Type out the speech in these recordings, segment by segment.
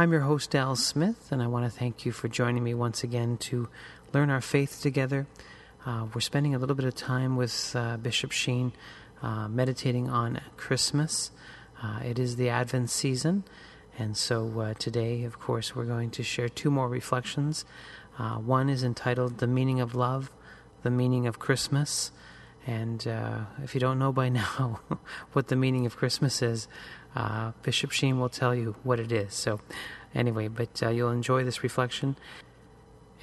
I'm your host, Al Smith, and I want to thank you for joining me once again to learn our faith together. Uh, we're spending a little bit of time with uh, Bishop Sheen uh, meditating on Christmas. Uh, it is the Advent season, and so uh, today, of course, we're going to share two more reflections. Uh, one is entitled The Meaning of Love, The Meaning of Christmas. And if you don't know by now what the meaning of Christmas is, uh, Bishop Sheen will tell you what it is. So, anyway, but uh, you'll enjoy this reflection.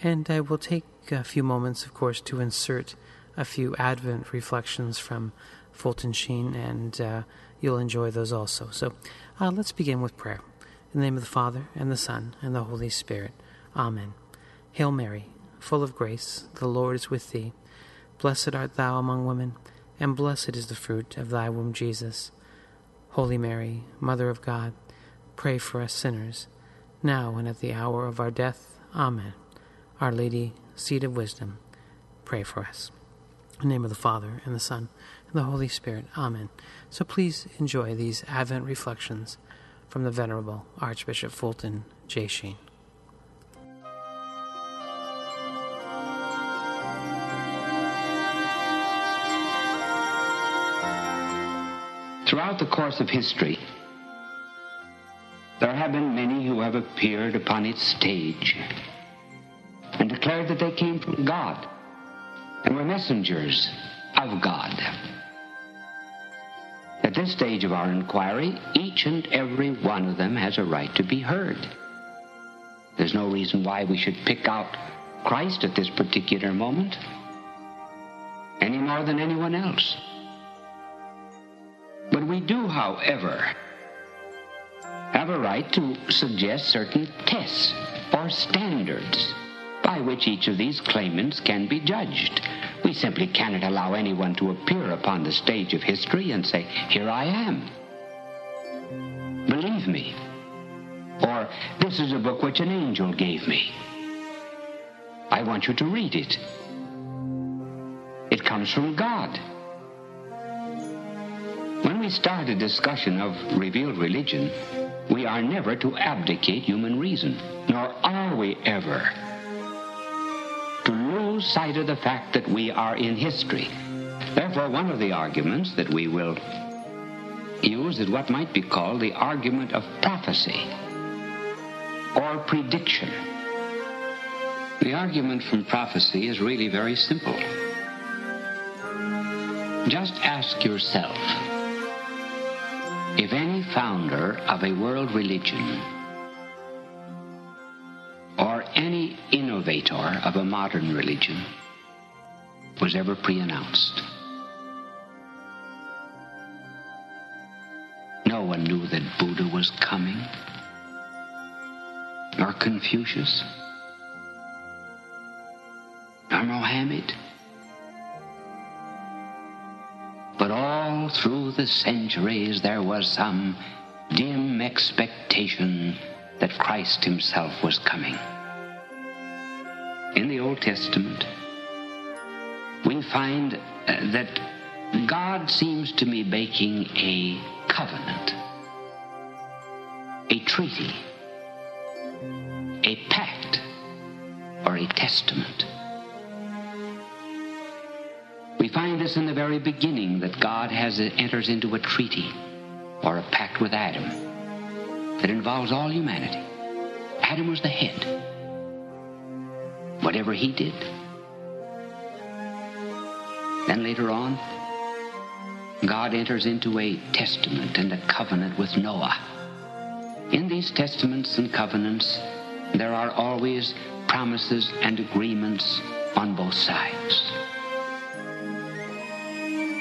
And I will take a few moments, of course, to insert a few Advent reflections from Fulton Sheen, and uh, you'll enjoy those also. So, uh, let's begin with prayer. In the name of the Father, and the Son, and the Holy Spirit. Amen. Hail Mary, full of grace, the Lord is with thee. Blessed art thou among women, and blessed is the fruit of thy womb, Jesus. Holy Mary, Mother of God, pray for us sinners, now and at the hour of our death. Amen. Our Lady, Seat of Wisdom, pray for us. In the name of the Father, and the Son, and the Holy Spirit. Amen. So please enjoy these Advent reflections from the Venerable Archbishop Fulton J. Sheen. Throughout the course of history, there have been many who have appeared upon its stage and declared that they came from God and were messengers of God. At this stage of our inquiry, each and every one of them has a right to be heard. There's no reason why we should pick out Christ at this particular moment any more than anyone else. But we do, however, have a right to suggest certain tests or standards by which each of these claimants can be judged. We simply cannot allow anyone to appear upon the stage of history and say, Here I am. Believe me. Or, This is a book which an angel gave me. I want you to read it. It comes from God. When we start a discussion of revealed religion, we are never to abdicate human reason, nor are we ever to lose sight of the fact that we are in history. Therefore, one of the arguments that we will use is what might be called the argument of prophecy or prediction. The argument from prophecy is really very simple. Just ask yourself if any founder of a world religion or any innovator of a modern religion was ever pre announced. No one knew that Buddha was coming, nor Confucius, nor Mohammed. Through the centuries there was some dim expectation that Christ himself was coming. In the Old Testament, we find uh, that God seems to be making a covenant, a treaty, a pact, or a testament. We find this in the very beginning that God has enters into a treaty or a pact with Adam that involves all humanity. Adam was the head. Whatever he did. Then later on, God enters into a testament and a covenant with Noah. In these testaments and covenants, there are always promises and agreements on both sides.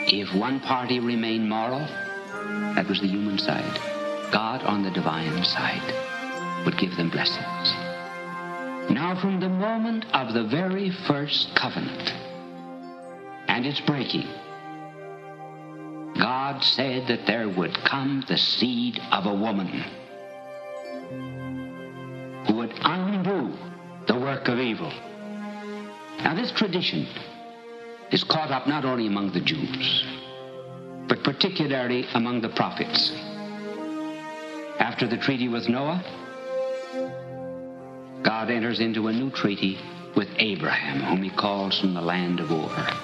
If one party remained moral, that was the human side. God on the divine side would give them blessings. Now, from the moment of the very first covenant and its breaking, God said that there would come the seed of a woman who would undo the work of evil. Now, this tradition is caught up not only among the Jews, but particularly among the prophets. After the treaty with Noah, God enters into a new treaty with Abraham, whom he calls from the land of Ur.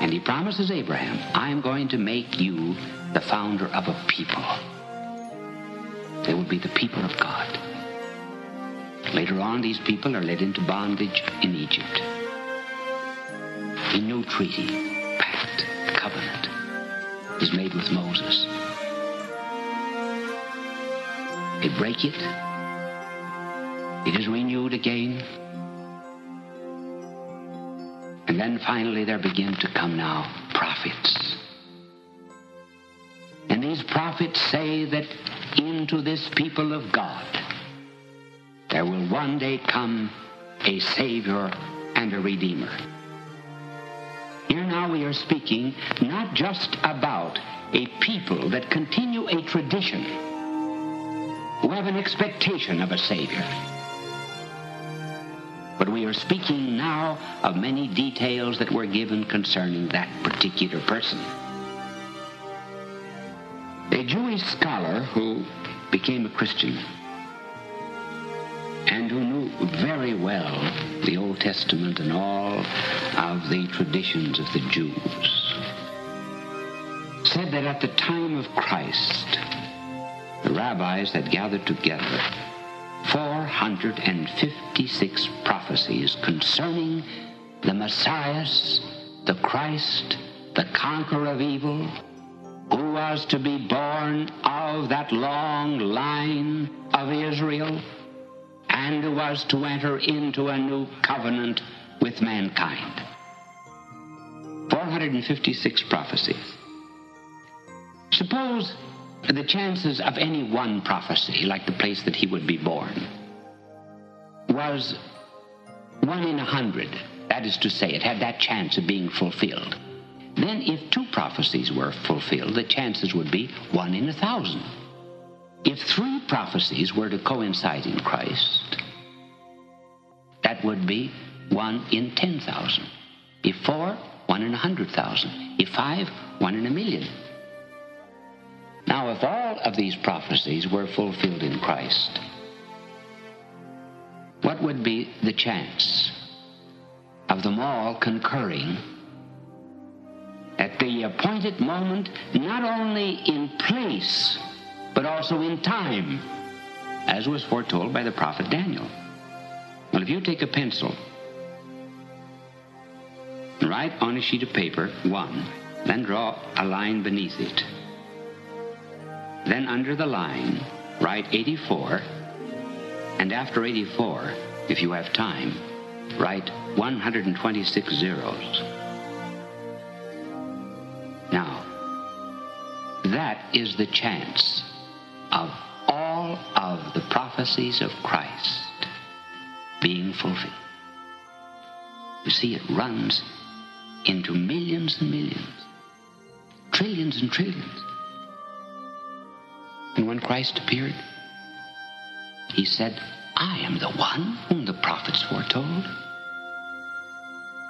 And he promises Abraham, I am going to make you the founder of a people. They will be the people of God. Later on, these people are led into bondage in Egypt. A new treaty, pact, covenant is made with Moses. They break it. It is renewed again. And then finally there begin to come now prophets. And these prophets say that into this people of God there will one day come a Savior and a Redeemer. Here now we are speaking not just about a people that continue a tradition, who have an expectation of a Savior. But we are speaking now of many details that were given concerning that particular person. A Jewish scholar who became a Christian Testament and all of the traditions of the Jews, said that at the time of Christ, the rabbis had gathered together 456 prophecies concerning the Messiah, the Christ, the conqueror of evil, who was to be born of that long line of Israel and who was to enter into a new covenant with mankind. 456 prophecies. Suppose the chances of any one prophecy, like the place that he would be born, was one in a hundred. That is to say, it had that chance of being fulfilled. Then, if two prophecies were fulfilled, the chances would be one in a thousand. If three prophecies were to coincide in Christ, that would be one in 10,000. If four, one in a hundred thousand. If five, one in a million. Now, if all of these prophecies were fulfilled in Christ, what would be the chance of them all concurring at the appointed moment, not only in place, but also in time, as was foretold by the prophet Daniel? Well, if you take a pencil and write on a sheet of paper one, then draw a line beneath it. Then under the line, write 84, and after 84, if you have time, write 126 zeros. Now, that is the chance of all of the prophecies of Christ being fulfilled. You see, it runs into millions and millions, trillions and trillions. And when Christ appeared, he said, I am the one whom the prophets foretold.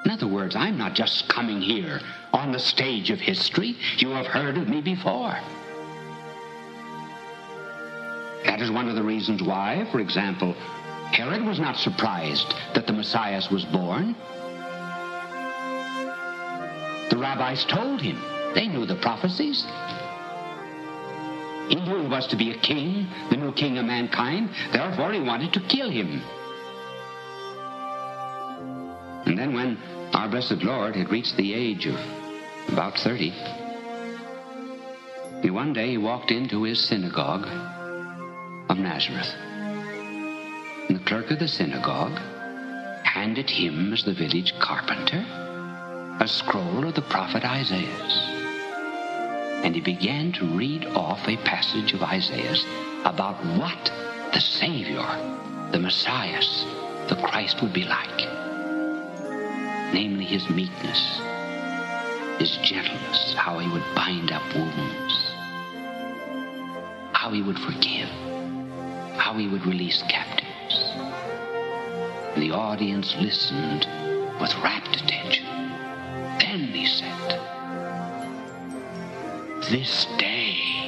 In other words, I'm not just coming here on the stage of history, you have heard of me before. That is one of the reasons why, for example, Herod was not surprised that the Messiah was born. The rabbis told him. They knew the prophecies. He knew he was to be a king, the new king of mankind. Therefore, he wanted to kill him. And then when our blessed Lord had reached the age of about 30, he one day he walked into his synagogue of Nazareth. And the clerk of the synagogue handed him, as the village carpenter, a scroll of the prophet Isaiah. And he began to read off a passage of Isaiah about what the Savior, the Messiah, the Christ would be like. Namely, his meekness, his gentleness, how he would bind up wounds, how he would forgive, how he would release captives. The audience listened with rapt attention. Then he said, This day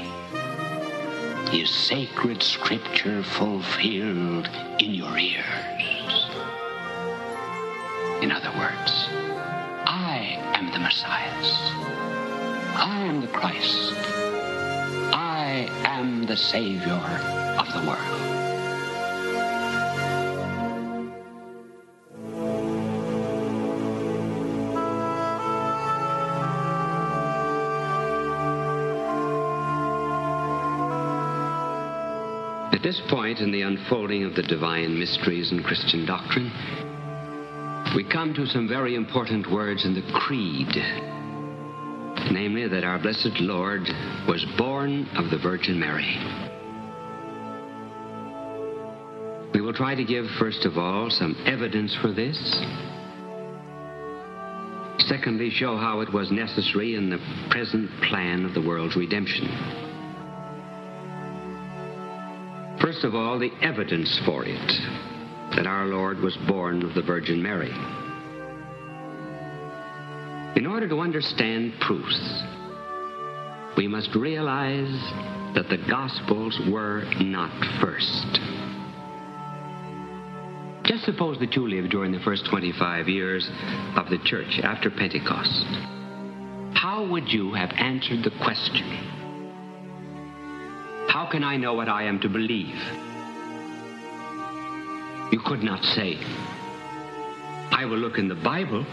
is sacred scripture fulfilled in your ears. In other words, I am the Messiah. I am the Christ. I am the Savior of the world. At this point in the unfolding of the divine mysteries and Christian doctrine, we come to some very important words in the Creed. Namely, that our blessed Lord was born of the Virgin Mary. Will try to give, first of all, some evidence for this. Secondly, show how it was necessary in the present plan of the world's redemption. First of all, the evidence for it that our Lord was born of the Virgin Mary. In order to understand proofs, we must realize that the Gospels were not first. Just suppose that you lived during the first 25 years of the church after Pentecost. How would you have answered the question? How can I know what I am to believe? You could not say, I will look in the Bible.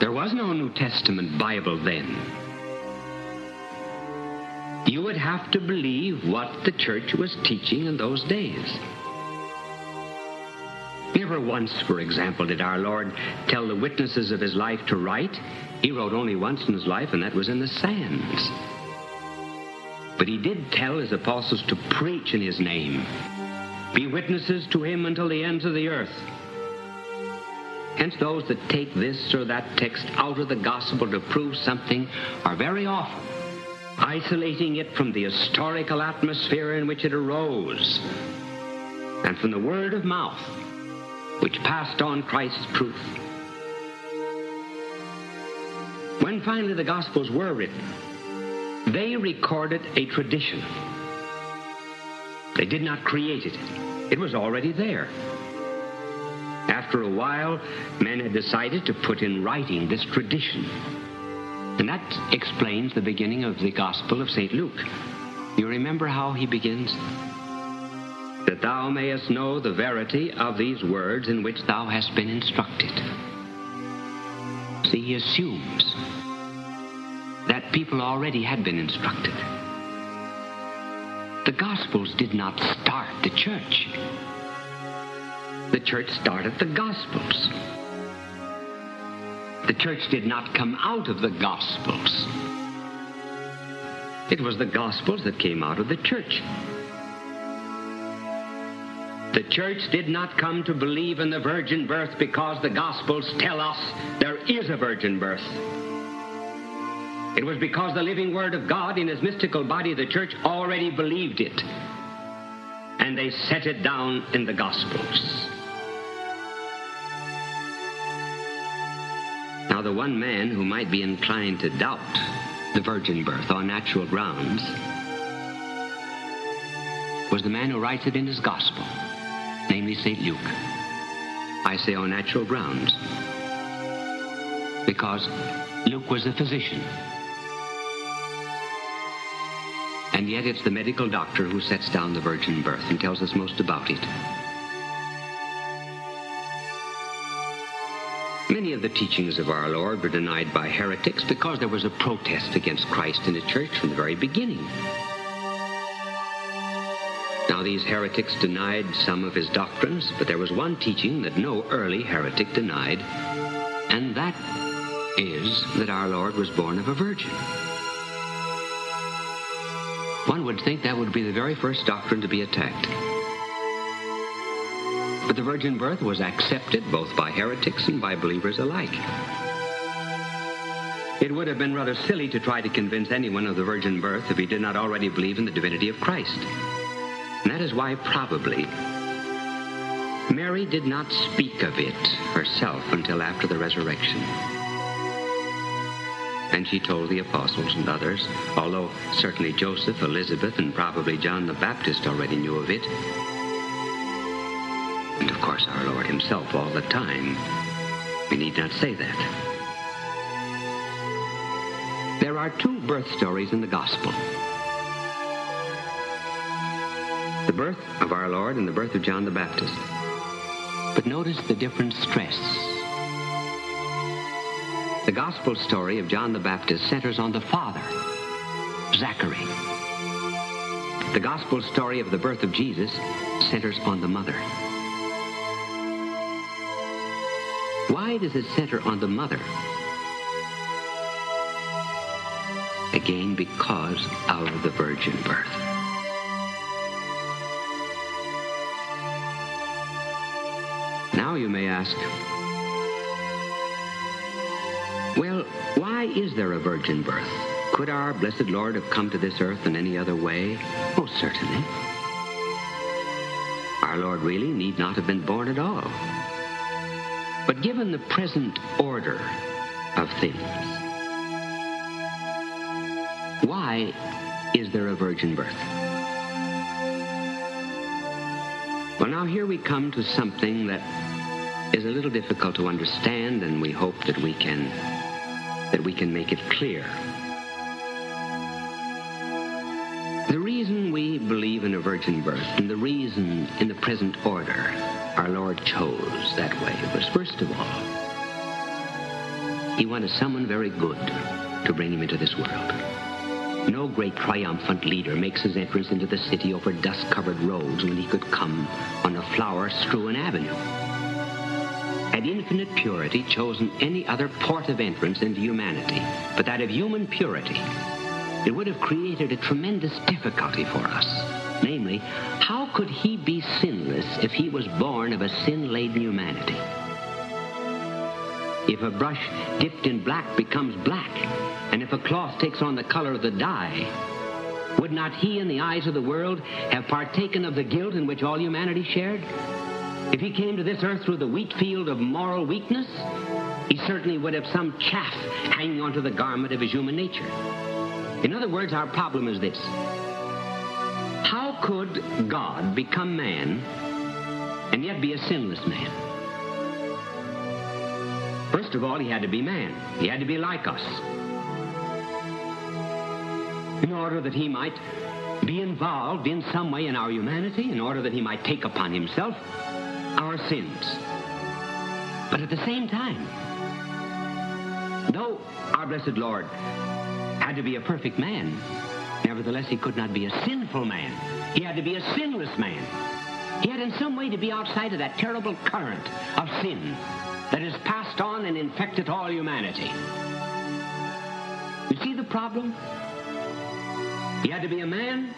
There was no New Testament Bible then. You would have to believe what the church was teaching in those days. Never once, for example, did our Lord tell the witnesses of his life to write. He wrote only once in his life, and that was in the sands. But he did tell his apostles to preach in his name, be witnesses to him until the ends of the earth. Hence, those that take this or that text out of the gospel to prove something are very often isolating it from the historical atmosphere in which it arose and from the word of mouth which passed on Christ's truth. When finally the Gospels were written, they recorded a tradition. They did not create it. It was already there. After a while, men had decided to put in writing this tradition. And that explains the beginning of the Gospel of St. Luke. You remember how he begins? That thou mayest know the verity of these words in which thou hast been instructed. See, he assumes that people already had been instructed. The Gospels did not start the church. The church started the Gospels. The church did not come out of the Gospels. It was the Gospels that came out of the church. The church did not come to believe in the virgin birth because the Gospels tell us there is a virgin birth. It was because the living Word of God in His mystical body, the church, already believed it. And they set it down in the Gospels. Now, the one man who might be inclined to doubt the virgin birth on natural grounds was the man who writes it in his gospel, namely St. Luke. I say on natural grounds because Luke was a physician. And yet it's the medical doctor who sets down the virgin birth and tells us most about it. Many of the teachings of our Lord were denied by heretics because there was a protest against Christ in the church from the very beginning. Now, these heretics denied some of his doctrines, but there was one teaching that no early heretic denied, and that is that our Lord was born of a virgin. One would think that would be the very first doctrine to be attacked. But the virgin birth was accepted both by heretics and by believers alike. It would have been rather silly to try to convince anyone of the virgin birth if he did not already believe in the divinity of Christ. And that is why, probably, Mary did not speak of it herself until after the resurrection. And she told the apostles and others, although certainly Joseph, Elizabeth, and probably John the Baptist already knew of it. And of course, our Lord Himself all the time. We need not say that. There are two birth stories in the Gospel the birth of our Lord and the birth of John the Baptist. But notice the different stress. The gospel story of John the Baptist centers on the father, Zachary. The gospel story of the birth of Jesus centers on the mother. Why does it center on the mother? Again, because of the virgin birth. You may ask, well, why is there a virgin birth? Could our blessed Lord have come to this earth in any other way? Oh, certainly. Our Lord really need not have been born at all. But given the present order of things, why is there a virgin birth? Well, now here we come to something that is a little difficult to understand, and we hope that we can that we can make it clear. The reason we believe in a virgin birth and the reason in the present order our Lord chose that way was first of all, he wanted someone very good to bring him into this world. No great triumphant leader makes his entrance into the city over dust-covered roads when he could come on a flower-strewn avenue had infinite purity chosen any other port of entrance into humanity but that of human purity, it would have created a tremendous difficulty for us. Namely, how could he be sinless if he was born of a sin-laden humanity? If a brush dipped in black becomes black, and if a cloth takes on the color of the dye, would not he, in the eyes of the world, have partaken of the guilt in which all humanity shared? If he came to this earth through the wheat field of moral weakness, he certainly would have some chaff hanging onto the garment of his human nature. In other words, our problem is this. How could God become man and yet be a sinless man? First of all, he had to be man. He had to be like us. In order that he might be involved in some way in our humanity, in order that he might take upon himself our sins. But at the same time, though our blessed Lord had to be a perfect man, nevertheless he could not be a sinful man. He had to be a sinless man. He had in some way to be outside of that terrible current of sin that has passed on and infected all humanity. You see the problem? He had to be a man.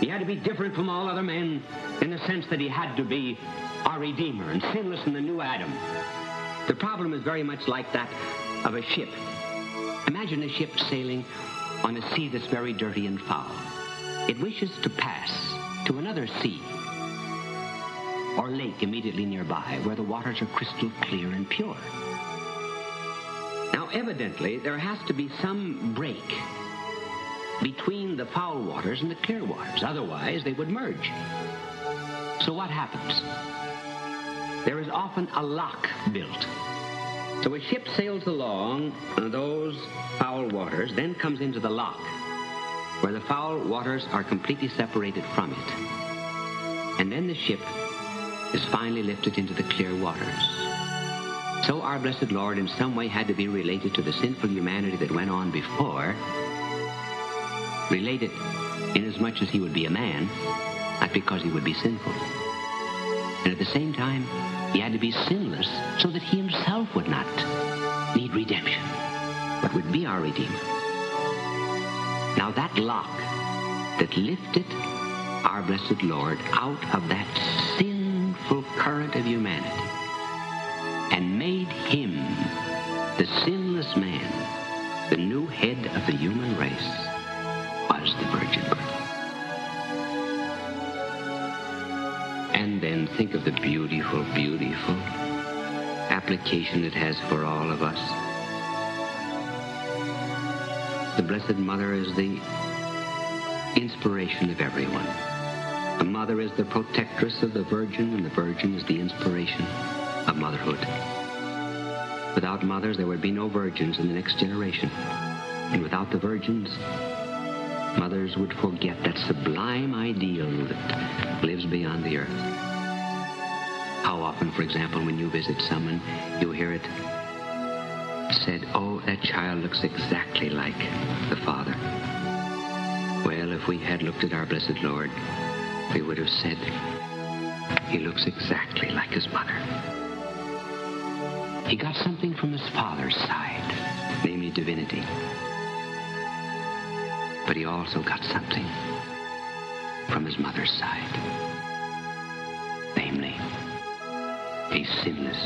He had to be different from all other men in the sense that he had to be our Redeemer and sinless in the new Adam. The problem is very much like that of a ship. Imagine a ship sailing on a sea that's very dirty and foul. It wishes to pass to another sea or lake immediately nearby where the waters are crystal clear and pure. Now, evidently, there has to be some break between the foul waters and the clear waters. Otherwise, they would merge. So what happens? There is often a lock built. So a ship sails along those foul waters, then comes into the lock, where the foul waters are completely separated from it. And then the ship is finally lifted into the clear waters. So our blessed Lord in some way had to be related to the sinful humanity that went on before, related inasmuch as he would be a man, not because he would be sinful. And at the same time, he had to be sinless so that he himself would not need redemption, but would be our Redeemer. Now that lock that lifted our blessed Lord out of that sinful current of humanity and made him the sinless man, the new head of the human race, was the virgin birth. And think of the beautiful, beautiful application it has for all of us. The Blessed Mother is the inspiration of everyone. The Mother is the protectress of the Virgin, and the Virgin is the inspiration of motherhood. Without mothers, there would be no virgins in the next generation. And without the virgins, mothers would forget that sublime ideal that lives beyond the earth. How often, for example, when you visit someone, you hear it said, Oh, that child looks exactly like the father. Well, if we had looked at our blessed Lord, we would have said, He looks exactly like his mother. He got something from his father's side, namely divinity. But he also got something from his mother's side, a sinless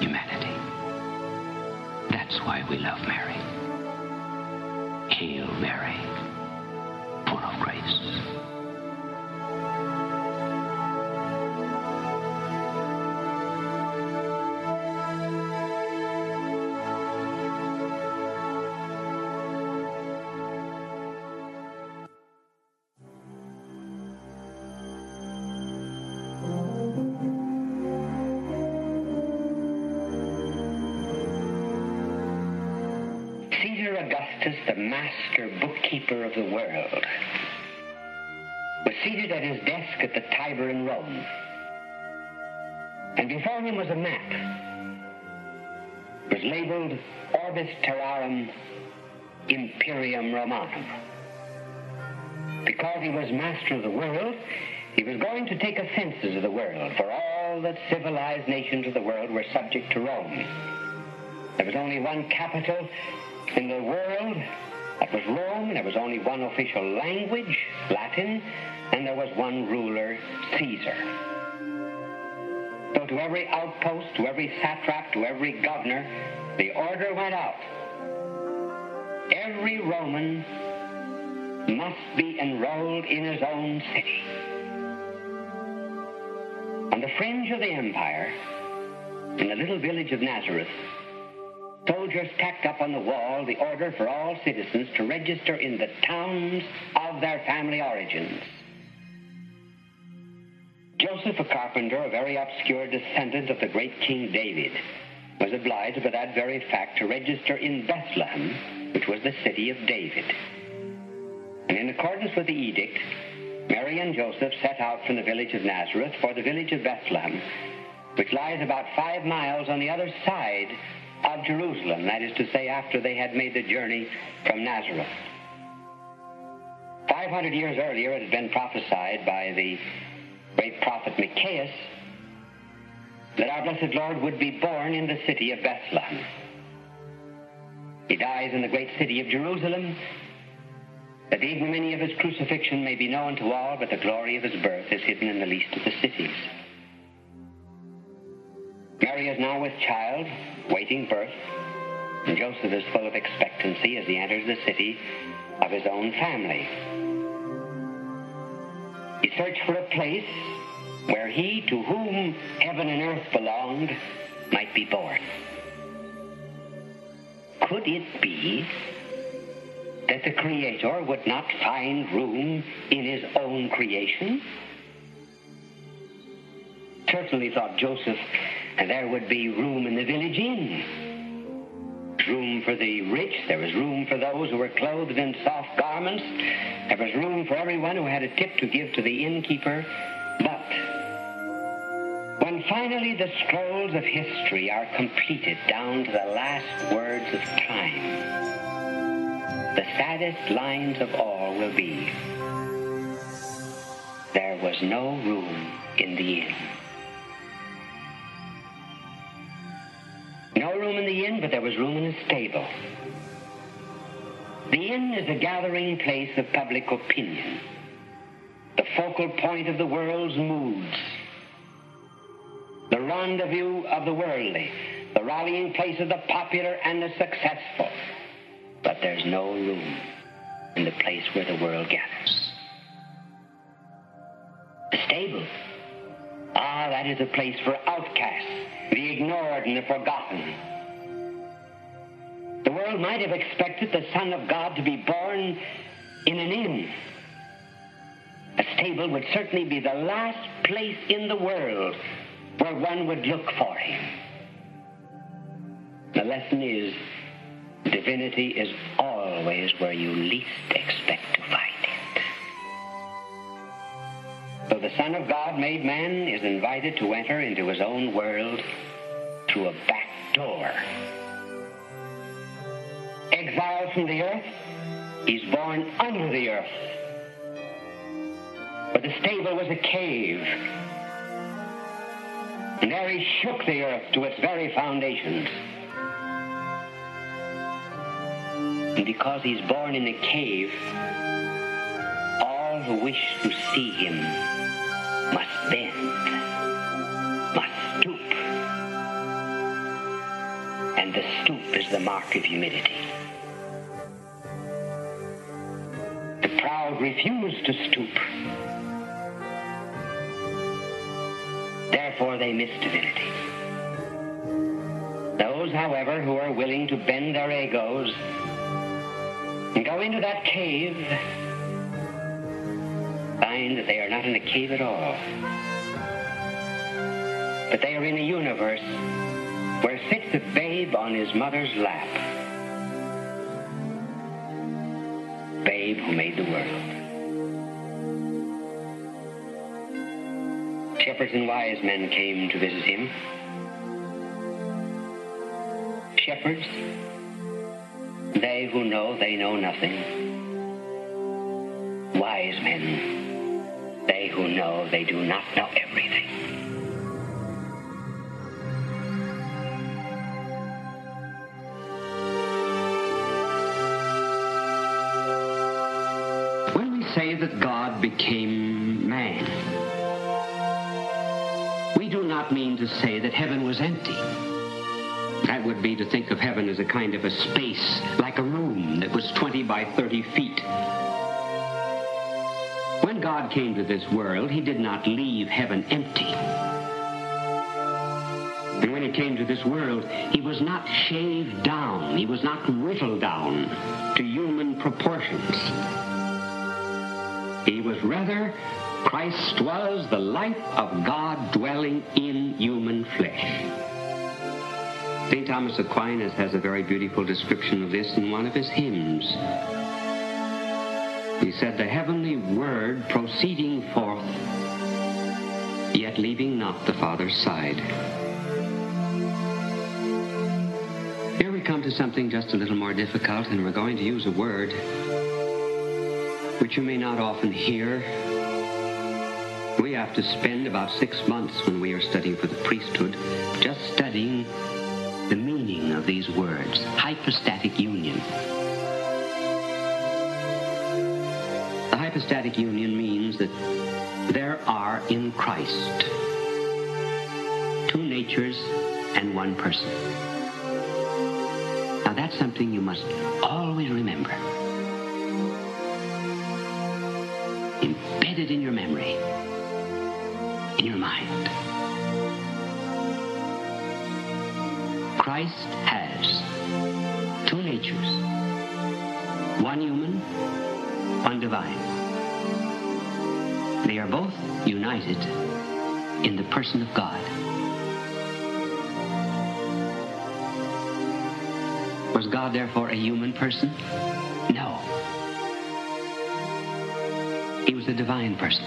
humanity. That's why we love Mary. Hail Mary, full of grace. At his desk at the Tiber in Rome. And before him was a map. It was labeled Orbis Terrarum Imperium Romanum. Because he was master of the world, he was going to take a census of the world, for all the civilized nations of the world were subject to Rome. There was only one capital in the world. That was Rome. and There was only one official language, Latin, and there was one ruler, Caesar. So to every outpost, to every satrap, to every governor, the order went out. Every Roman must be enrolled in his own city. On the fringe of the empire, in the little village of Nazareth, soldiers tacked up on the wall the order for all citizens to register in the towns of their family origins. Joseph, a carpenter, a very obscure descendant of the great King David, was obliged by that very fact to register in Bethlehem, which was the city of David. And in accordance with the edict, Mary and Joseph set out from the village of Nazareth for the village of Bethlehem, which lies about five miles on the other side of Jerusalem, that is to say, after they had made the journey from Nazareth. 500 years earlier, it had been prophesied by the great prophet Micaiah that our blessed Lord would be born in the city of Bethlehem. He dies in the great city of Jerusalem, that the ignominy of his crucifixion may be known to all, but the glory of his birth is hidden in the least of the cities. Mary is now with child, waiting birth, and Joseph is full of expectancy as he enters the city of his own family. He searched for a place where he to whom heaven and earth belonged might be born. could it be that the Creator would not find room in his own creation? Certainly, thought Joseph, there would be room in the village inn. Room for the rich, there was room for those who were clothed in soft garments, there was room for everyone who had a tip to give to the innkeeper. But when finally the scrolls of history are completed down to the last words of time, the saddest lines of all will be There was no room in the inn. The inn, but there was room in the stable. The inn is a gathering place of public opinion, the focal point of the world's moods, the rendezvous of the worldly, the rallying place of the popular and the successful but there's no room in the place where the world gathers. The stable. Ah, that is a place for outcasts, the ignored and the forgotten. The world might have expected the Son of God to be born in an inn. A stable would certainly be the last place in the world where one would look for him. The lesson is Divinity is always where you least expect to find it. So the Son of God made man is invited to enter into his own world through a back door. Exiled from the earth, he's born under the earth. But the stable was a cave. And there he shook the earth to its very foundations. And because he's born in a cave, all who wish to see him must bend, must stoop. And the stoop is the mark of humility. The proud refuse to stoop. Therefore they miss divinity. Those, however, who are willing to bend their egos and go into that cave, find that they are not in a cave at all, but they are in a universe where sits a babe on his mother's lap. Who made the world. Shepherds and wise men came to visit him. Shepherds they who know they know nothing. Wise men, they who know they do not know everything. Became man, we do not mean to say that heaven was empty. That would be to think of heaven as a kind of a space, like a room that was 20 by 30 feet. When God came to this world, he did not leave heaven empty. And when he came to this world, he was not shaved down, he was not whittled down to human proportions. He was rather, Christ was the life of God dwelling in human flesh. St. Thomas Aquinas has a very beautiful description of this in one of his hymns. He said, The heavenly word proceeding forth, yet leaving not the Father's side. Here we come to something just a little more difficult, and we're going to use a word which you may not often hear. We have to spend about six months when we are studying for the priesthood just studying the meaning of these words hypostatic union. The hypostatic union means that there are in Christ two natures and one person. Now that's something you must always remember. Embedded in your memory, in your mind. Christ has two natures one human, one divine. They are both united in the person of God. Was God therefore a human person? He was a divine person.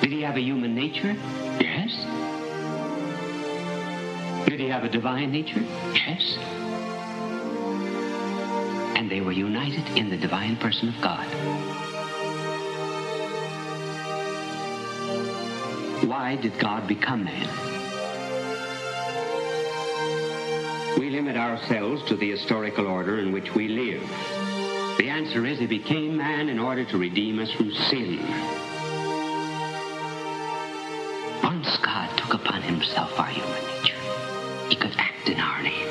Did he have a human nature? Yes. Did he have a divine nature? Yes. And they were united in the divine person of God. Why did God become man? We limit ourselves to the historical order in which we live. The answer is he became man in order to redeem us from sin. Once God took upon himself our human nature, he could act in our name.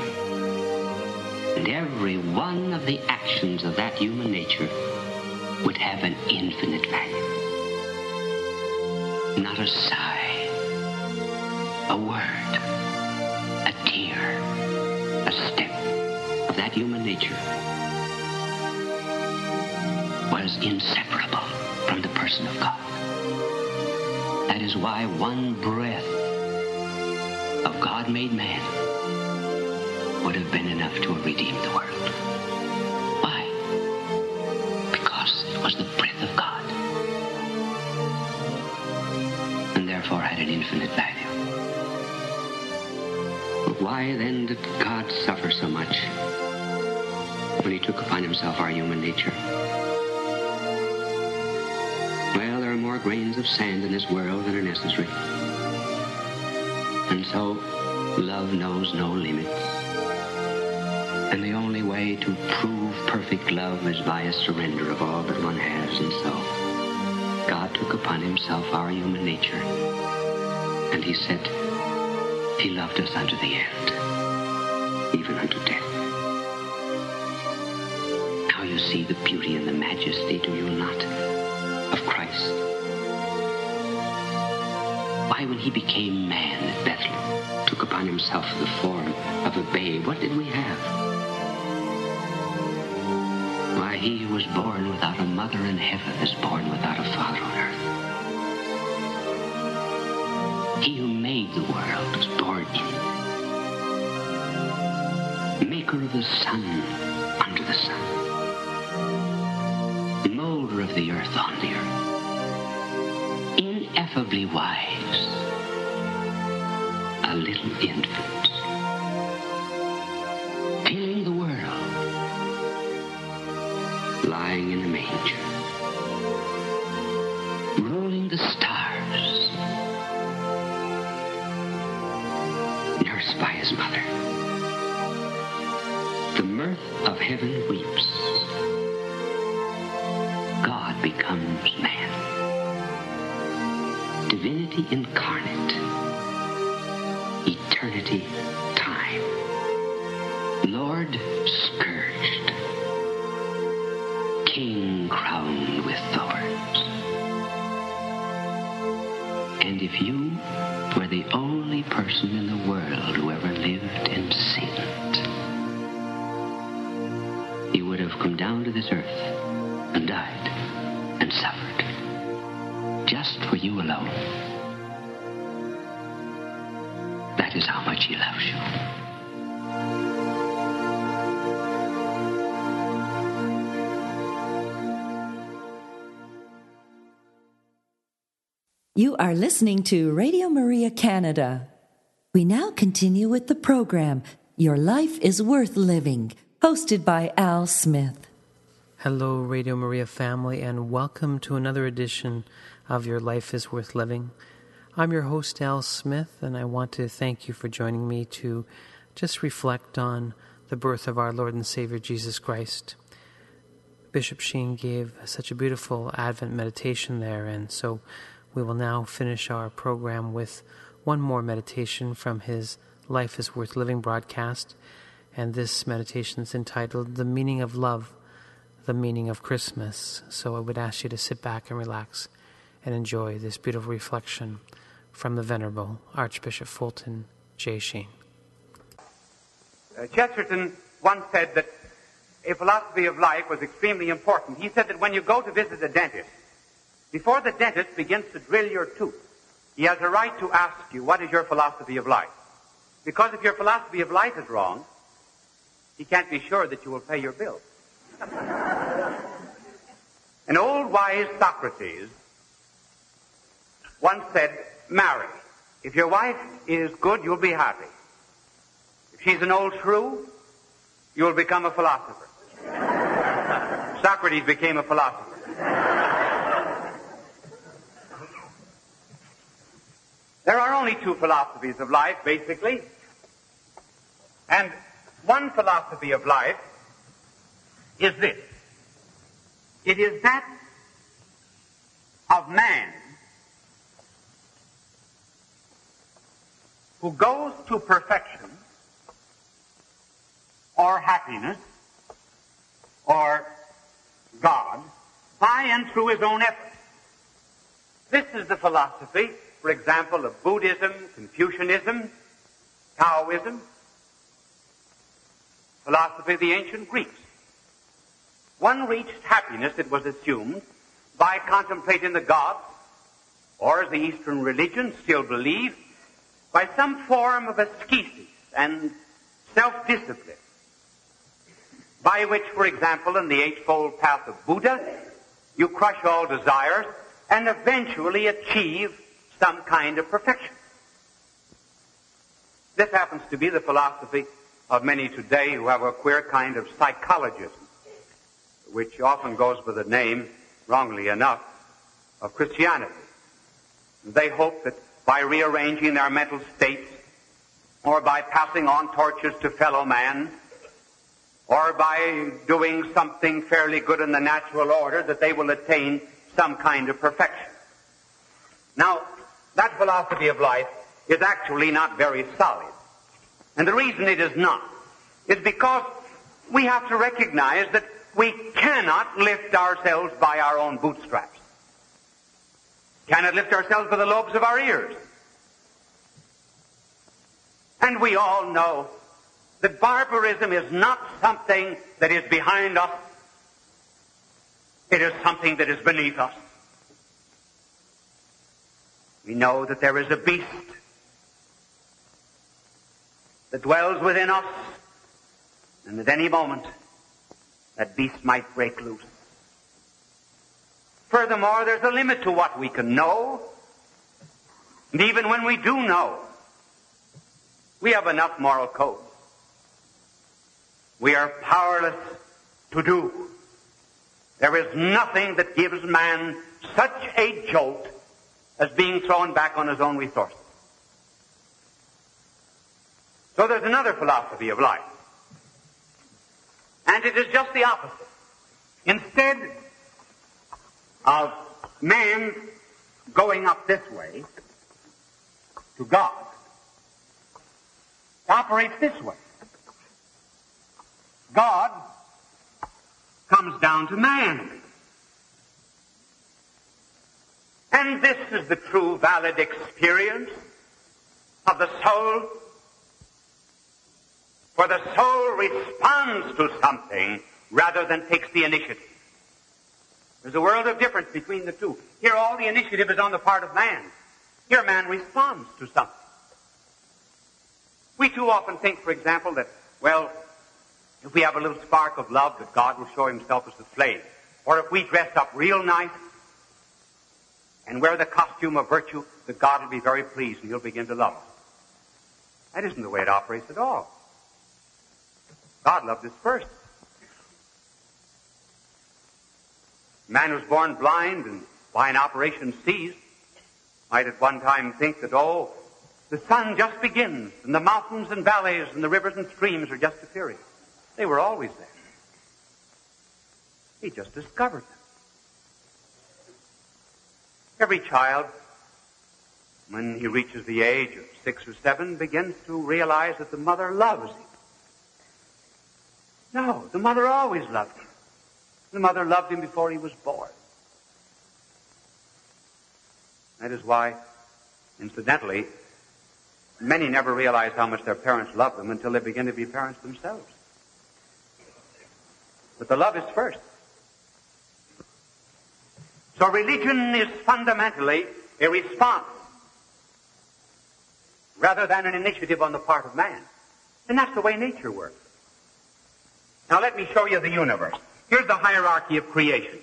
And every one of the actions of that human nature would have an infinite value. Not a sigh, a word, a tear, a step of that human nature was inseparable from the person of God. That is why one breath of God made man would have been enough to have redeemed the world. Why? Because it was the breath of God. And therefore had an infinite value. But why then did God suffer so much when he took upon himself our human nature? Grains of sand in this world that are necessary. And so, love knows no limits. And the only way to prove perfect love is by a surrender of all that one has. And so, God took upon himself our human nature. And he said, he loved us unto the end, even unto death. Now you see the beauty and the majesty, do you not, of Christ? Why, when he became man at Bethlehem, took upon himself the form of a babe, what did we have? Why, he who was born without a mother in heaven is born without a father on earth. He who made the world was born in it. Maker of the sun under the sun. Molder of the earth on the earth. Ineffably wise. A little infant. Filling the world. Lying in a manger. Ruling the stars. Nursed by his mother. The mirth of heaven weeps. God becomes man. Divinity incarnate. Eternity time. Lord scourged. King crowned with thorns. And if you were the only person in the world who ever lived and sinned, you would have come down to this earth That is how much he loves you. You are listening to Radio Maria Canada. We now continue with the program Your Life is Worth Living, hosted by Al Smith. Hello, Radio Maria family, and welcome to another edition of Your Life is Worth Living. I'm your host, Al Smith, and I want to thank you for joining me to just reflect on the birth of our Lord and Savior Jesus Christ. Bishop Sheen gave such a beautiful Advent meditation there, and so we will now finish our program with one more meditation from his Life is Worth Living broadcast. And this meditation is entitled The Meaning of Love, the Meaning of Christmas. So I would ask you to sit back and relax and enjoy this beautiful reflection from the Venerable Archbishop Fulton J. Sheen. Uh, Chesterton once said that a philosophy of life was extremely important. He said that when you go to visit a dentist, before the dentist begins to drill your tooth, he has a right to ask you, what is your philosophy of life? Because if your philosophy of life is wrong, he can't be sure that you will pay your bill. An old wise Socrates once said, marry. If your wife is good, you'll be happy. If she's an old shrew, you'll become a philosopher. Socrates became a philosopher. There are only two philosophies of life, basically. And one philosophy of life is this. It is that of man who goes to perfection or happiness or God by and through his own effort. This is the philosophy, for example, of Buddhism, Confucianism, Taoism, philosophy of the ancient Greeks. One reached happiness, it was assumed, by contemplating the gods, or as the Eastern religions still believe, by some form of ascesis and self-discipline, by which, for example, in the Eightfold Path of Buddha, you crush all desires and eventually achieve some kind of perfection. This happens to be the philosophy of many today who have a queer kind of psychologism, which often goes by the name, wrongly enough, of Christianity. They hope that by rearranging their mental states, or by passing on torches to fellow man, or by doing something fairly good in the natural order, that they will attain some kind of perfection. Now, that philosophy of life is actually not very solid. And the reason it is not is because we have to recognize that we cannot lift ourselves by our own bootstraps. Cannot lift ourselves by the lobes of our ears. And we all know that barbarism is not something that is behind us. It is something that is beneath us. We know that there is a beast that dwells within us, and at any moment, that beast might break loose. Furthermore, there's a limit to what we can know, and even when we do know, we have enough moral code. We are powerless to do. There is nothing that gives man such a jolt as being thrown back on his own resources. So there's another philosophy of life. And it is just the opposite. Instead of man going up this way to God, operates this way. God comes down to man. And this is the true valid experience of the soul. For the soul responds to something rather than takes the initiative. There's a world of difference between the two. Here all the initiative is on the part of man. Here man responds to something. We too often think, for example, that, well, if we have a little spark of love, that God will show himself as the flame. Or if we dress up real nice and wear the costume of virtue, that God will be very pleased and he'll begin to love us. That isn't the way it operates at all. God loved us first. A man was born blind and by an operation seized might at one time think that, oh, the sun just begins and the mountains and valleys and the rivers and streams are just appearing. They were always there. He just discovered them. Every child, when he reaches the age of six or seven, begins to realize that the mother loves him. No, the mother always loved him. The mother loved him before he was born. That is why, incidentally, many never realize how much their parents love them until they begin to be parents themselves. But the love is first. So religion is fundamentally a response rather than an initiative on the part of man. And that's the way nature works. Now let me show you the universe. Here's the hierarchy of creation.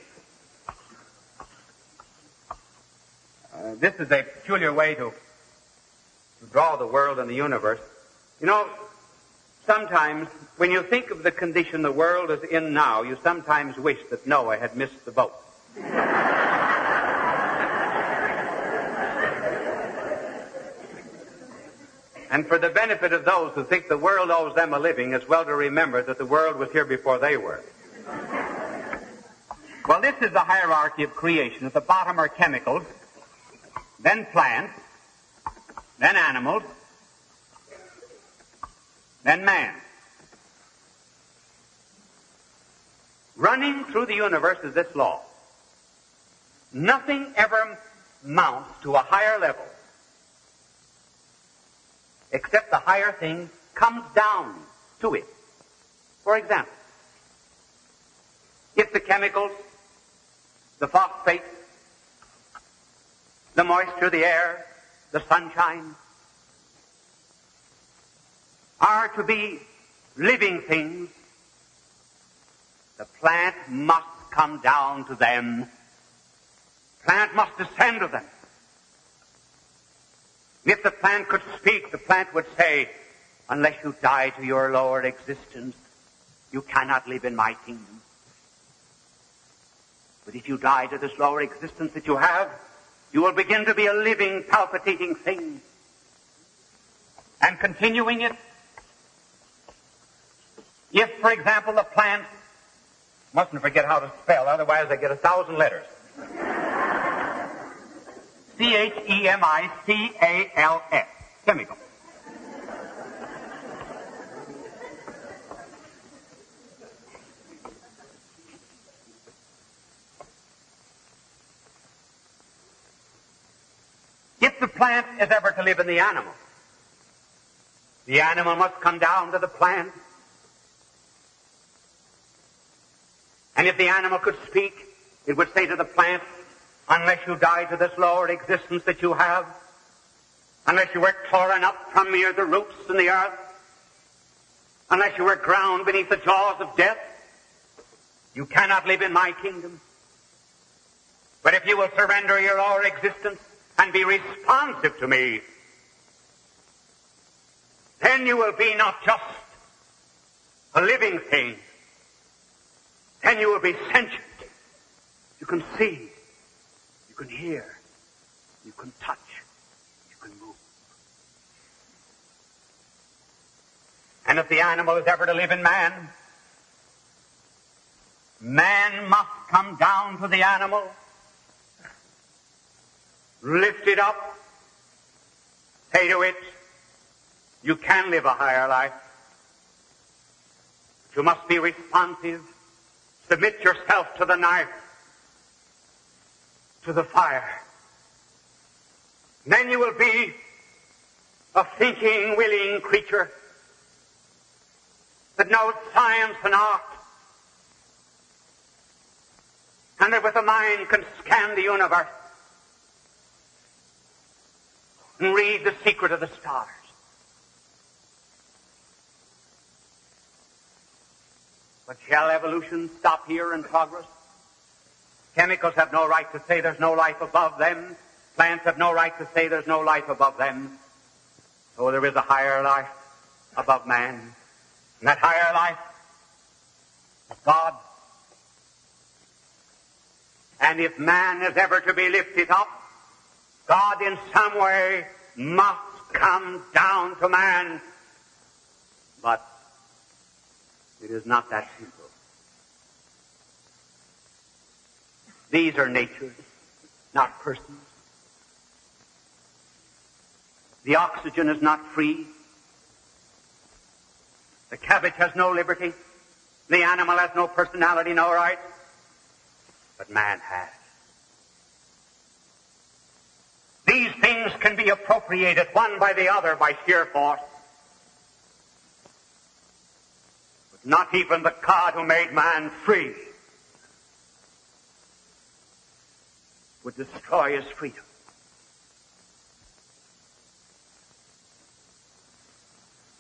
Uh, this is a peculiar way to, to draw the world and the universe. You know, sometimes when you think of the condition the world is in now, you sometimes wish that Noah had missed the boat. And for the benefit of those who think the world owes them a living, it's well to remember that the world was here before they were. Well, this is the hierarchy of creation. At the bottom are chemicals, then plants, then animals, then man. Running through the universe is this law. Nothing ever mounts to a higher level except the higher thing comes down to it. For example, if the chemicals, the phosphate, the moisture, the air, the sunshine are to be living things, the plant must come down to them. Plant must descend to them. If the plant could speak, the plant would say, unless you die to your lower existence, you cannot live in my kingdom. But if you die to this lower existence that you have, you will begin to be a living, palpitating thing. And continuing it, if, for example, the plant, mustn't forget how to spell, otherwise they get a thousand letters. C-H-E-M-I-C-A-L-S. Chemical. If the plant is ever to live in the animal, the animal must come down to the plant. And if the animal could speak, it would say to the plant, unless you die to this lower existence that you have, unless you were torn up from near the roots in the earth, unless you were ground beneath the jaws of death, you cannot live in my kingdom. But if you will surrender your lower existence and be responsive to me, then you will be not just a living thing, then you will be sentient. You can see, you can hear. You can touch. You can move. And if the animal is ever to live in man, man must come down to the animal, lift it up, say to it, you can live a higher life. But You must be responsive. Submit yourself to the knife to the fire. Then you will be a thinking, willing creature that knows science and art, and that with a mind can scan the universe and read the secret of the stars. But shall evolution stop here in progress? Chemicals have no right to say there's no life above them. Plants have no right to say there's no life above them. So there is a higher life above man. And that higher life is God. And if man is ever to be lifted up, God in some way must come down to man. But it is not that simple. These are natures, not persons. The oxygen is not free. The cabbage has no liberty. The animal has no personality, no rights. But man has. These things can be appropriated one by the other by sheer force. But Not even the God who made man free would destroy his freedom.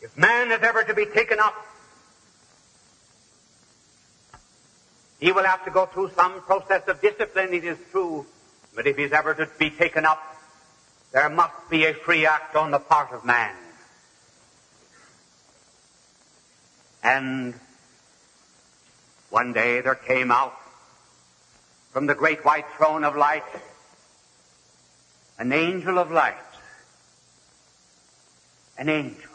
If man is ever to be taken up, he will have to go through some process of discipline, it is true. But if he's ever to be taken up, there must be a free act on the part of man. And one day there came out from the great white throne of light an angel of light. An angel.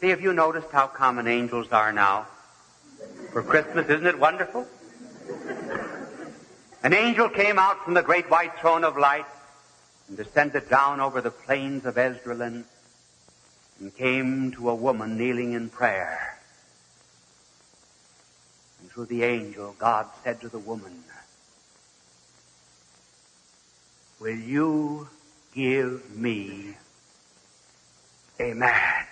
See, have you noticed how common angels are now? For Christmas, isn't it wonderful? An angel came out from the great white throne of light and descended down over the plains of Esdraelon and came to a woman kneeling in prayer. And through the angel, God said to the woman, Will you give me a man?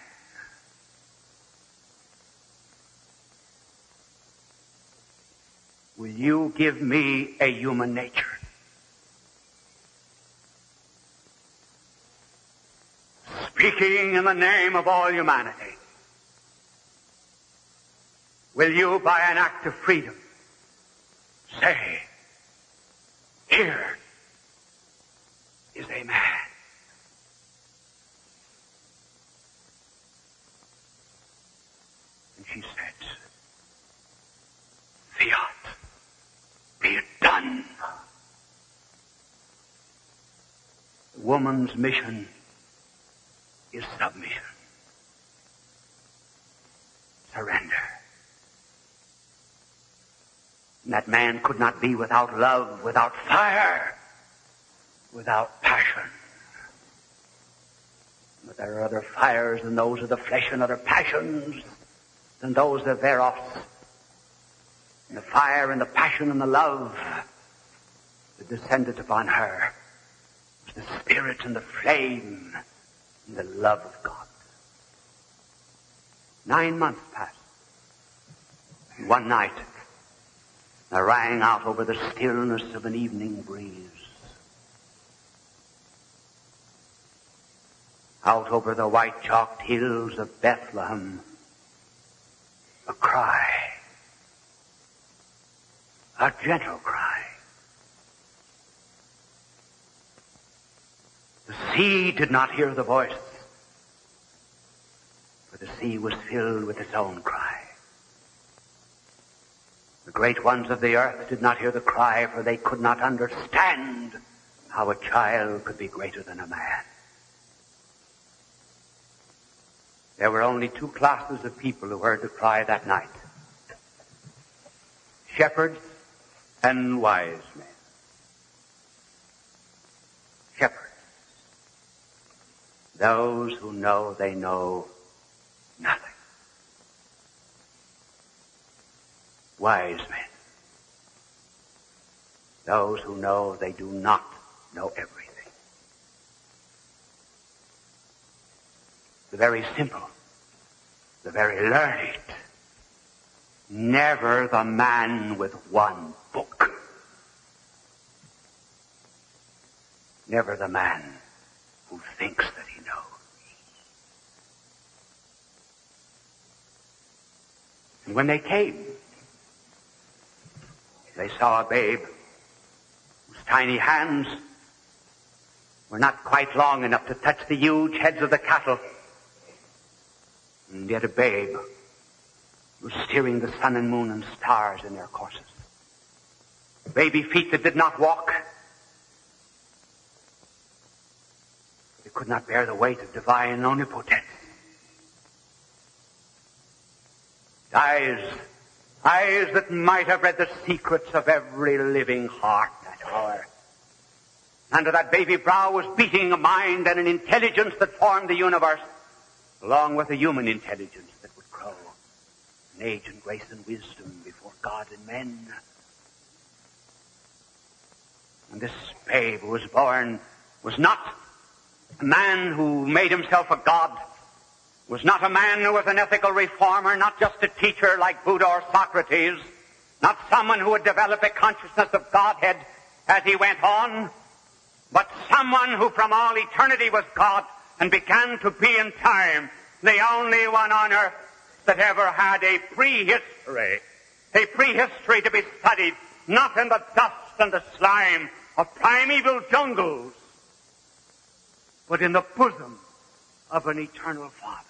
Will you give me a human nature? Speaking in the name of all humanity, will you, by an act of freedom, say, here is a man? And she said, Fiat, be it done. Woman's mission submission. Surrender. And that man could not be without love, without fire, without passion. But there are other fires than those of the flesh and other passions than those of thereof. And the fire and the passion and the love that descended upon her was the spirit and the flame and the love of God. Nine months passed. One night, there rang out over the stillness of an evening breeze. Out over the white chalked hills of Bethlehem, a cry. A gentle cry. The sea did not hear the voice, for the sea was filled with its own cry. The great ones of the earth did not hear the cry, for they could not understand how a child could be greater than a man. There were only two classes of people who heard the cry that night. Shepherds and wise men. Shepherds. Those who know they know nothing. Wise men. Those who know they do not know everything. The very simple. The very learned. Never the man with one book. Never the man who thinks that he knows. And when they came, they saw a babe whose tiny hands were not quite long enough to touch the huge heads of the cattle. And yet a babe was steering the sun and moon and stars in their courses. Baby feet that did not walk. They could not bear the weight of divine omnipotence. Eyes, eyes that might have read the secrets of every living heart that hour. Under that baby brow was beating a mind and an intelligence that formed the universe, along with a human intelligence that would grow in age and grace and wisdom before God and men. And this babe who was born was not a man who made himself a god, was not a man who was an ethical reformer, not just a teacher like Buddha or Socrates, not someone who would develop a consciousness of Godhead as he went on, but someone who from all eternity was God and began to be in time the only one on earth that ever had a prehistory, a prehistory to be studied not in the dust and the slime of primeval jungles, but in the bosom of an eternal Father.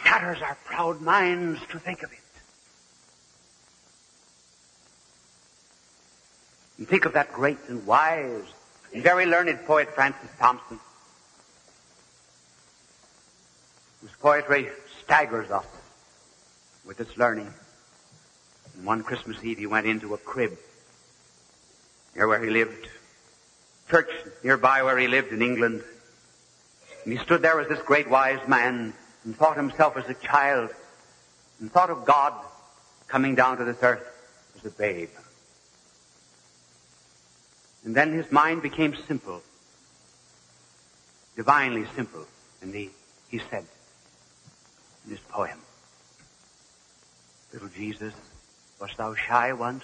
It shatters our proud minds to think of it. And think of that great and wise and very learned poet Francis Thompson, whose poetry staggers us with its learning. And one Christmas Eve he went into a crib near where he lived, church nearby where he lived in England. And he stood there as this great wise man and thought himself as a child and thought of God coming down to this earth as a babe. And then his mind became simple, divinely simple. And he, he said in his poem, Little Jesus, wast thou shy once?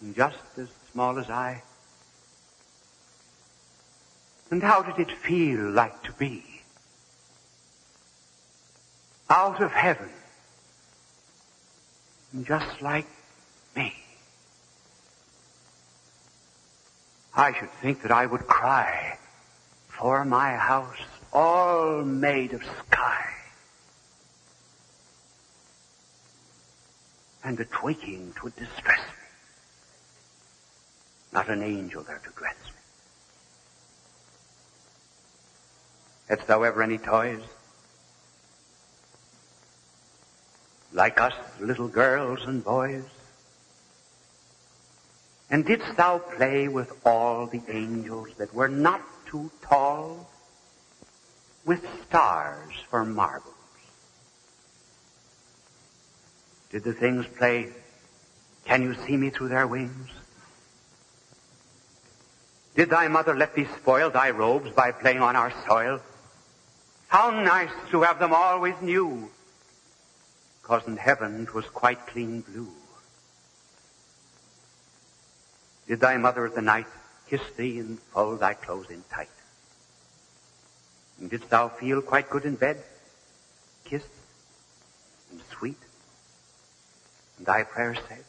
And just as small as I? And how did it feel like to be out of heaven and just like me? I should think that I would cry for my house all made of sky. And the waking twould distress me. Not an angel there to dress Hadst thou ever any toys? Like us little girls and boys? And didst thou play with all the angels that were not too tall? With stars for marbles? Did the things play, Can you see me through their wings? Did thy mother let thee spoil thy robes by playing on our soil? How nice to have them always new, cause in heaven 'twas quite clean blue. Did thy mother at the night kiss thee and fold thy clothes in tight? And didst thou feel quite good in bed, kissed and sweet, and thy prayer said?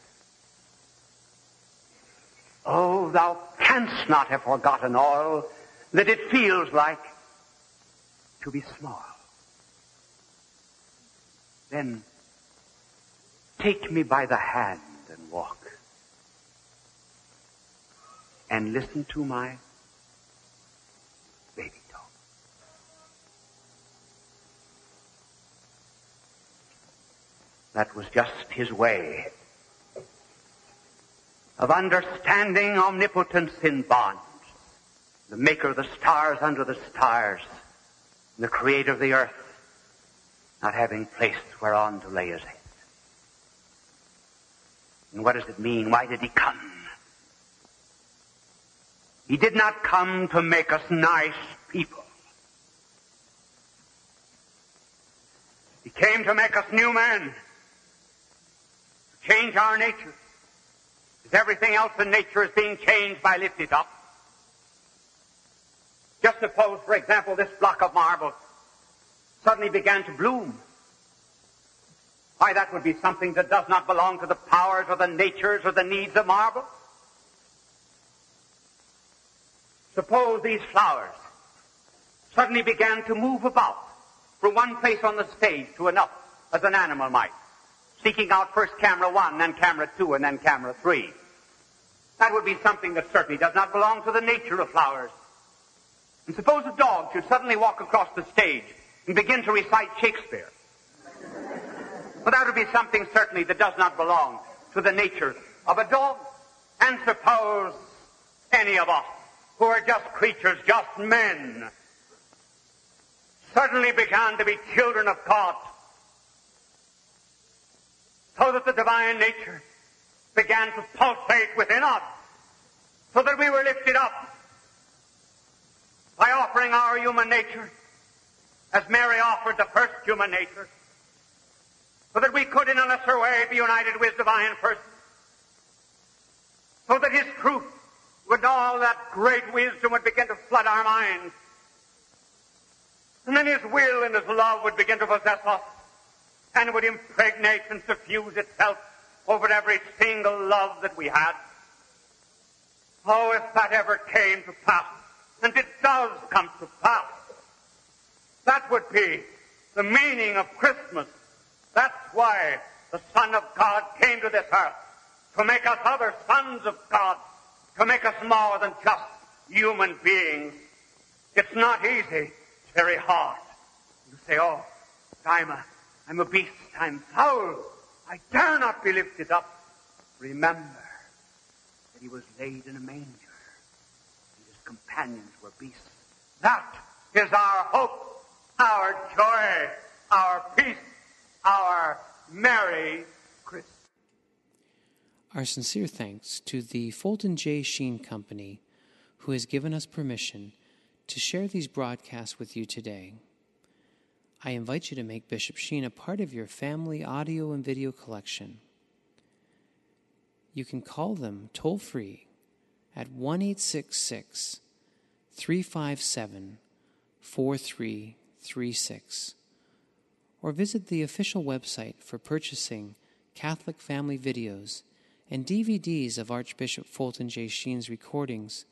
Oh, thou canst not have forgotten all that it feels like to be small. Then take me by the hand and walk and listen to my baby talk. That was just his way of understanding omnipotence in bonds. The maker of the stars under the stars, the creator of the earth, not having place whereon to lay his head. And what does it mean? Why did he come? He did not come to make us nice people. He came to make us new men, to change our nature. As everything else in nature is being changed by lifted up. Just suppose, for example, this block of marble suddenly began to bloom. Why, that would be something that does not belong to the powers or the natures or the needs of marble. Suppose these flowers suddenly began to move about from one place on the stage to another, as an animal might, seeking out first camera one, then camera two, and then camera three. That would be something that certainly does not belong to the nature of flowers. And suppose a dog should suddenly walk across the stage and begin to recite Shakespeare. Well, that would be something certainly that does not belong to the nature of a dog. And suppose any of us who are just creatures, just men, suddenly began to be children of God. So that the divine nature began to pulsate within us so that we were lifted up by offering our human nature as Mary offered the first human nature so that we could in a lesser way be united with divine person so that his truth with all that great wisdom would begin to flood our minds and then his will and his love would begin to possess us and would impregnate and suffuse itself over every single love that we had. Oh, if that ever came to pass, and it does come to pass, that would be the meaning of Christmas. That's why the Son of God came to this earth, to make us other sons of God, to make us more than just human beings. It's not easy, it's very hard. You say, oh, I'm a, I'm a beast, I'm foul, I dare not be lifted up. Remember that he was laid in a manger, companions were beasts. That is our hope, our joy, our peace, our Merry Christmas. Our sincere thanks to the Fulton J. Sheen Company, who has given us permission to share these broadcasts with you today. I invite you to make Bishop Sheen a part of your family audio and video collection. You can call them toll free at 1 357 4336 or visit the official website for purchasing Catholic family videos and DVDs of Archbishop Fulton J. Sheen's recordings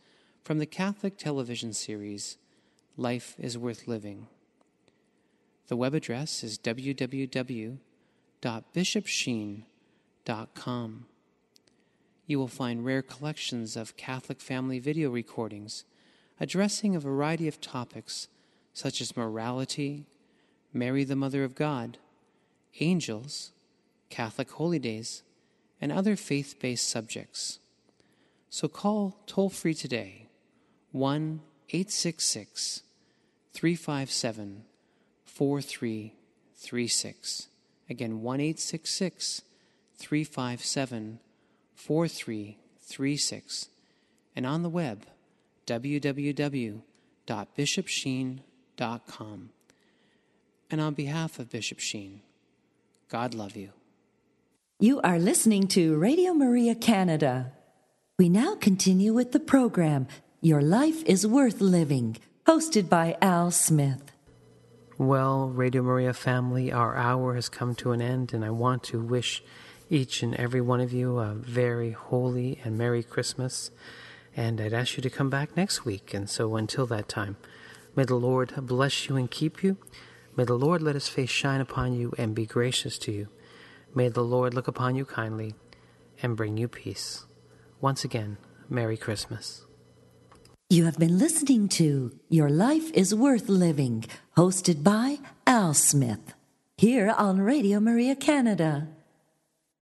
from the Catholic television series Life is Worth Living. The web address is www.bishopsheen.com. You will find rare collections of Catholic family video recordings addressing a variety of topics such as morality, Mary the Mother of God, angels, Catholic holy days, and other faith based subjects. So call toll free today 1 866 357 4336. Again, 1 357 4336. And on the web, www.bishopsheen.com. And on behalf of Bishop Sheen, God love you. You are listening to Radio Maria Canada. We now continue with the program, Your Life is Worth Living, hosted by Al Smith. Well, Radio Maria family, our hour has come to an end, and I want to wish each and every one of you a very holy and Merry Christmas. And I'd ask you to come back next week. And so until that time, may the Lord bless you and keep you. May the Lord let his face shine upon you and be gracious to you. May the Lord look upon you kindly and bring you peace. Once again, Merry Christmas. You have been listening to Your Life is Worth Living, hosted by Al Smith, here on Radio Maria Canada.